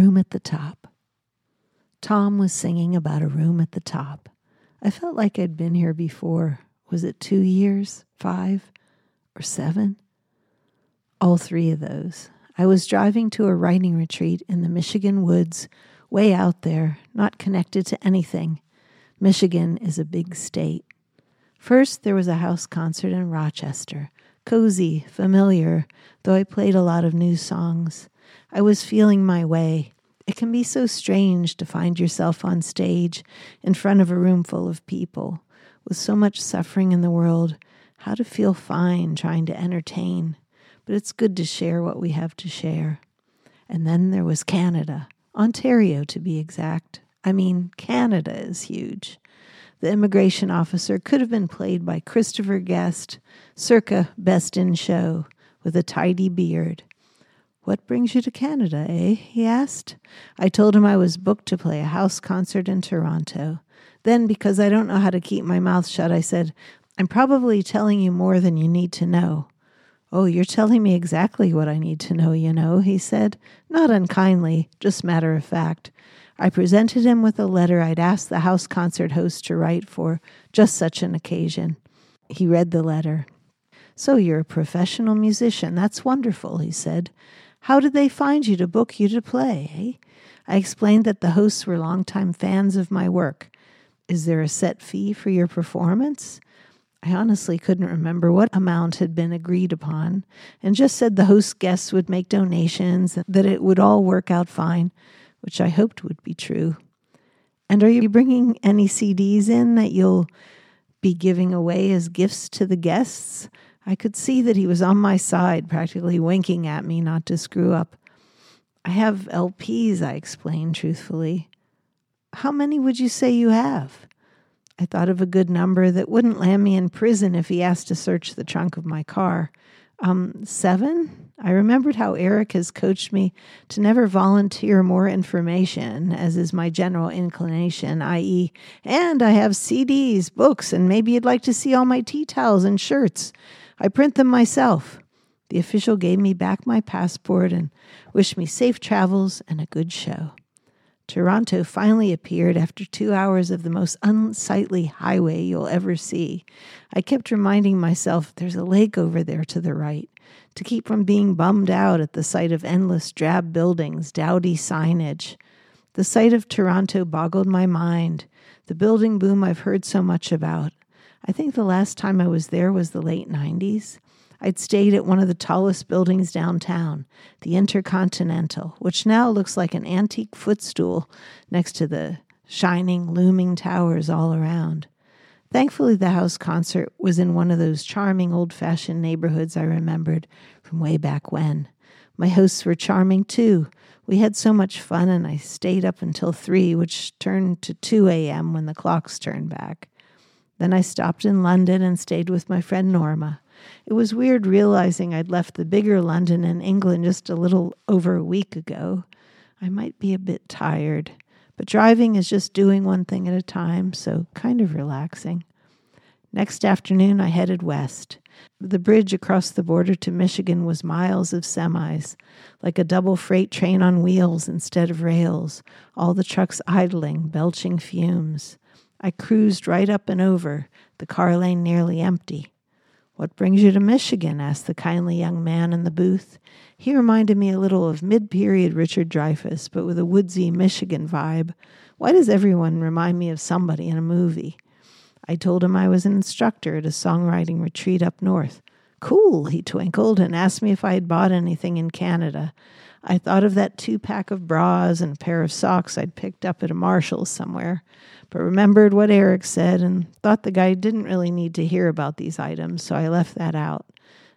Room at the Top. Tom was singing about a room at the top. I felt like I'd been here before. Was it two years, five, or seven? All three of those. I was driving to a writing retreat in the Michigan woods, way out there, not connected to anything. Michigan is a big state. First, there was a house concert in Rochester. Cozy, familiar, though I played a lot of new songs. I was feeling my way. It can be so strange to find yourself on stage in front of a room full of people with so much suffering in the world, how to feel fine trying to entertain. But it's good to share what we have to share. And then there was Canada, Ontario to be exact. I mean, Canada is huge. The immigration officer could have been played by Christopher Guest, circa Best in Show, with a tidy beard. What brings you to Canada, eh? he asked. I told him I was booked to play a house concert in Toronto. Then, because I don't know how to keep my mouth shut, I said, I'm probably telling you more than you need to know. Oh, you're telling me exactly what I need to know, you know, he said, not unkindly, just matter of fact. I presented him with a letter I'd asked the house concert host to write for just such an occasion. He read the letter. So you're a professional musician. That's wonderful, he said. How did they find you to book you to play? Eh? I explained that the hosts were longtime fans of my work. Is there a set fee for your performance? I honestly couldn't remember what amount had been agreed upon, and just said the host guests would make donations, that it would all work out fine, which I hoped would be true. And are you bringing any CDs in that you'll be giving away as gifts to the guests? I could see that he was on my side, practically winking at me not to screw up. I have LPs, I explained truthfully. How many would you say you have? I thought of a good number that wouldn't land me in prison if he asked to search the trunk of my car. Um, seven? I remembered how Eric has coached me to never volunteer more information, as is my general inclination, i.e., and I have CDs, books, and maybe you'd like to see all my tea towels and shirts. I print them myself. The official gave me back my passport and wished me safe travels and a good show. Toronto finally appeared after two hours of the most unsightly highway you'll ever see. I kept reminding myself there's a lake over there to the right to keep from being bummed out at the sight of endless drab buildings, dowdy signage. The sight of Toronto boggled my mind, the building boom I've heard so much about. I think the last time I was there was the late 90s. I'd stayed at one of the tallest buildings downtown, the Intercontinental, which now looks like an antique footstool next to the shining, looming towers all around. Thankfully, the house concert was in one of those charming old fashioned neighborhoods I remembered from way back when. My hosts were charming too. We had so much fun, and I stayed up until 3, which turned to 2 a.m. when the clocks turned back. Then I stopped in London and stayed with my friend Norma. It was weird realizing I'd left the bigger London in England just a little over a week ago. I might be a bit tired, but driving is just doing one thing at a time, so kind of relaxing. Next afternoon, I headed west. The bridge across the border to Michigan was miles of semis, like a double freight train on wheels instead of rails, all the trucks idling, belching fumes. I cruised right up and over, the car lane nearly empty. What brings you to Michigan? asked the kindly young man in the booth. He reminded me a little of mid period Richard Dreyfuss, but with a woodsy Michigan vibe. Why does everyone remind me of somebody in a movie? I told him I was an instructor at a songwriting retreat up north. Cool, he twinkled and asked me if I had bought anything in Canada. I thought of that two pack of bras and a pair of socks I'd picked up at a Marshall's somewhere but remembered what Eric said and thought the guy didn't really need to hear about these items, so I left that out.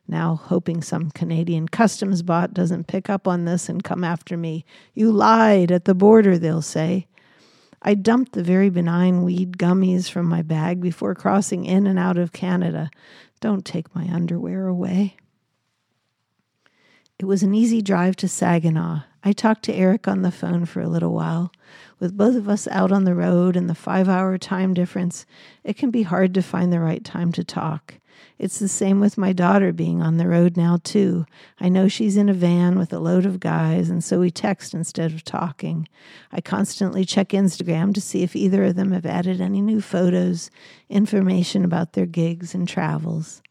Now, hoping some Canadian customs bot doesn't pick up on this and come after me. You lied at the border, they'll say. I dumped the very benign weed gummies from my bag before crossing in and out of Canada. Don't take my underwear away. It was an easy drive to Saginaw. I talked to Eric on the phone for a little while. With both of us out on the road and the five hour time difference, it can be hard to find the right time to talk. It's the same with my daughter being on the road now, too. I know she's in a van with a load of guys, and so we text instead of talking. I constantly check Instagram to see if either of them have added any new photos, information about their gigs and travels.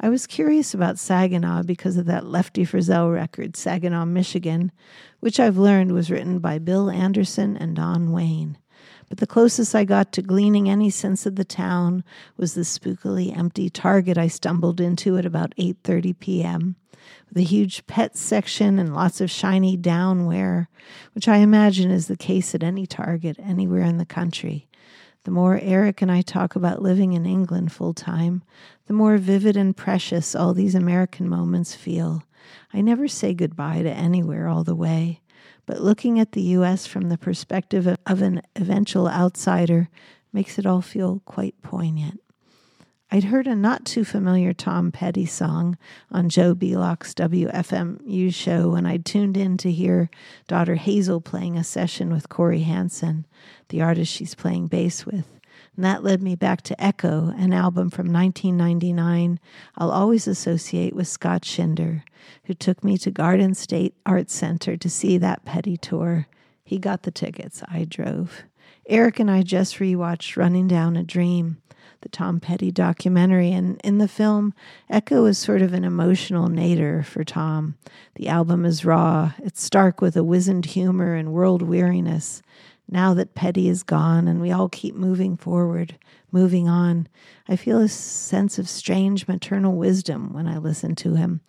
I was curious about Saginaw because of that Lefty Frizzell record, Saginaw, Michigan, which I've learned was written by Bill Anderson and Don Wayne but the closest I got to gleaning any sense of the town was the spookily empty Target I stumbled into at about 8:30 p.m. with a huge pet section and lots of shiny downwear, which I imagine is the case at any Target anywhere in the country. The more Eric and I talk about living in England full time, the more vivid and precious all these American moments feel. I never say goodbye to anywhere all the way. But looking at the U.S. from the perspective of an eventual outsider makes it all feel quite poignant. I'd heard a not too familiar Tom Petty song on Joe Belock's WFMU show when I'd tuned in to hear daughter Hazel playing a session with Cory Hanson, the artist she's playing bass with. And that led me back to Echo, an album from 1999 I'll always associate with Scott Schinder, who took me to Garden State Art Center to see that Petty tour. He got the tickets, I drove. Eric and I just rewatched Running Down a Dream, the Tom Petty documentary, and in the film, Echo is sort of an emotional nadir for Tom. The album is raw, it's stark with a wizened humor and world weariness, now that Petty is gone and we all keep moving forward, moving on, I feel a sense of strange maternal wisdom when I listen to him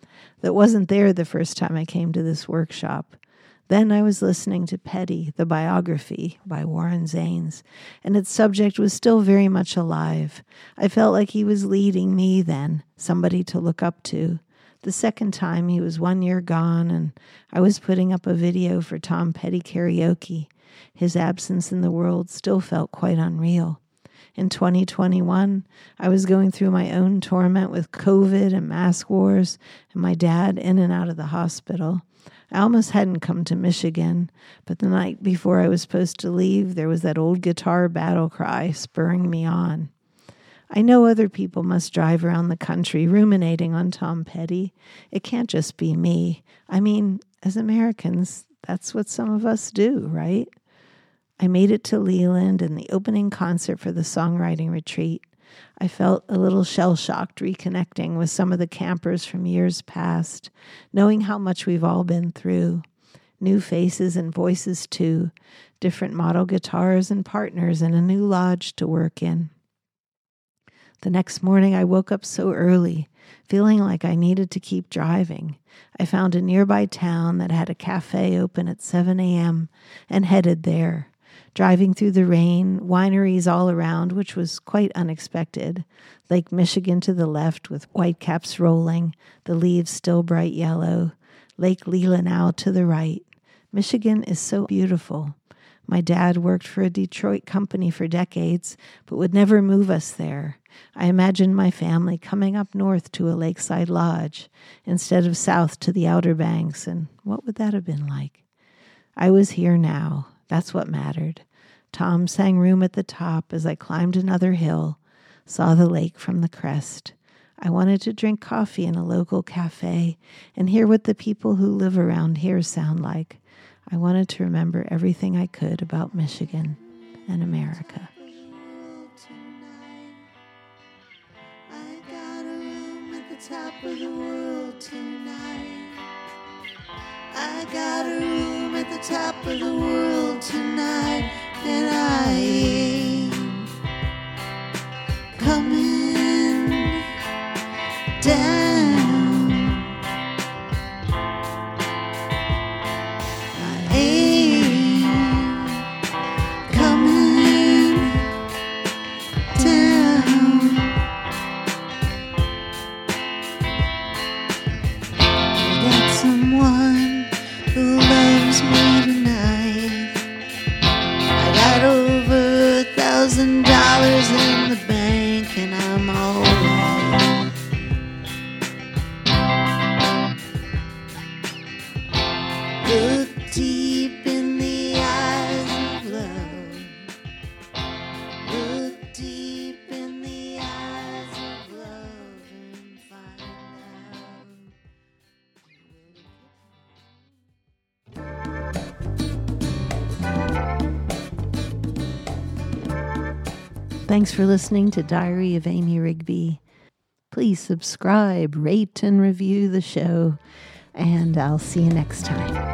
that wasn't there the first time I came to this workshop. Then I was listening to Petty, the biography by Warren Zanes, and its subject was still very much alive. I felt like he was leading me then, somebody to look up to. The second time he was one year gone, and I was putting up a video for Tom Petty karaoke. His absence in the world still felt quite unreal. In 2021, I was going through my own torment with COVID and mask wars, and my dad in and out of the hospital. I almost hadn't come to Michigan, but the night before I was supposed to leave, there was that old guitar battle cry spurring me on. I know other people must drive around the country ruminating on Tom Petty. It can't just be me. I mean, as Americans, that's what some of us do, right? I made it to Leland and the opening concert for the songwriting retreat. I felt a little shell shocked reconnecting with some of the campers from years past, knowing how much we've all been through. New faces and voices, too, different model guitars and partners, and a new lodge to work in. The next morning, I woke up so early, feeling like I needed to keep driving. I found a nearby town that had a cafe open at 7 a.m. and headed there. Driving through the rain, wineries all around, which was quite unexpected. Lake Michigan to the left with whitecaps rolling, the leaves still bright yellow. Lake Leelanau to the right. Michigan is so beautiful. My dad worked for a Detroit company for decades, but would never move us there. I imagined my family coming up north to a lakeside lodge instead of south to the Outer Banks, and what would that have been like? I was here now. That's what mattered. Tom sang room at the top as I climbed another hill, saw the lake from the crest. I wanted to drink coffee in a local cafe and hear what the people who live around here sound like. I wanted to remember everything I could about Michigan and America. top of the world tonight. I got a room at the top of the world tonight, and I deep in the eyes of love. Look deep in the eyes of love and find out. Thanks for listening to Diary of Amy Rigby. Please subscribe, rate, and review the show, and I'll see you next time.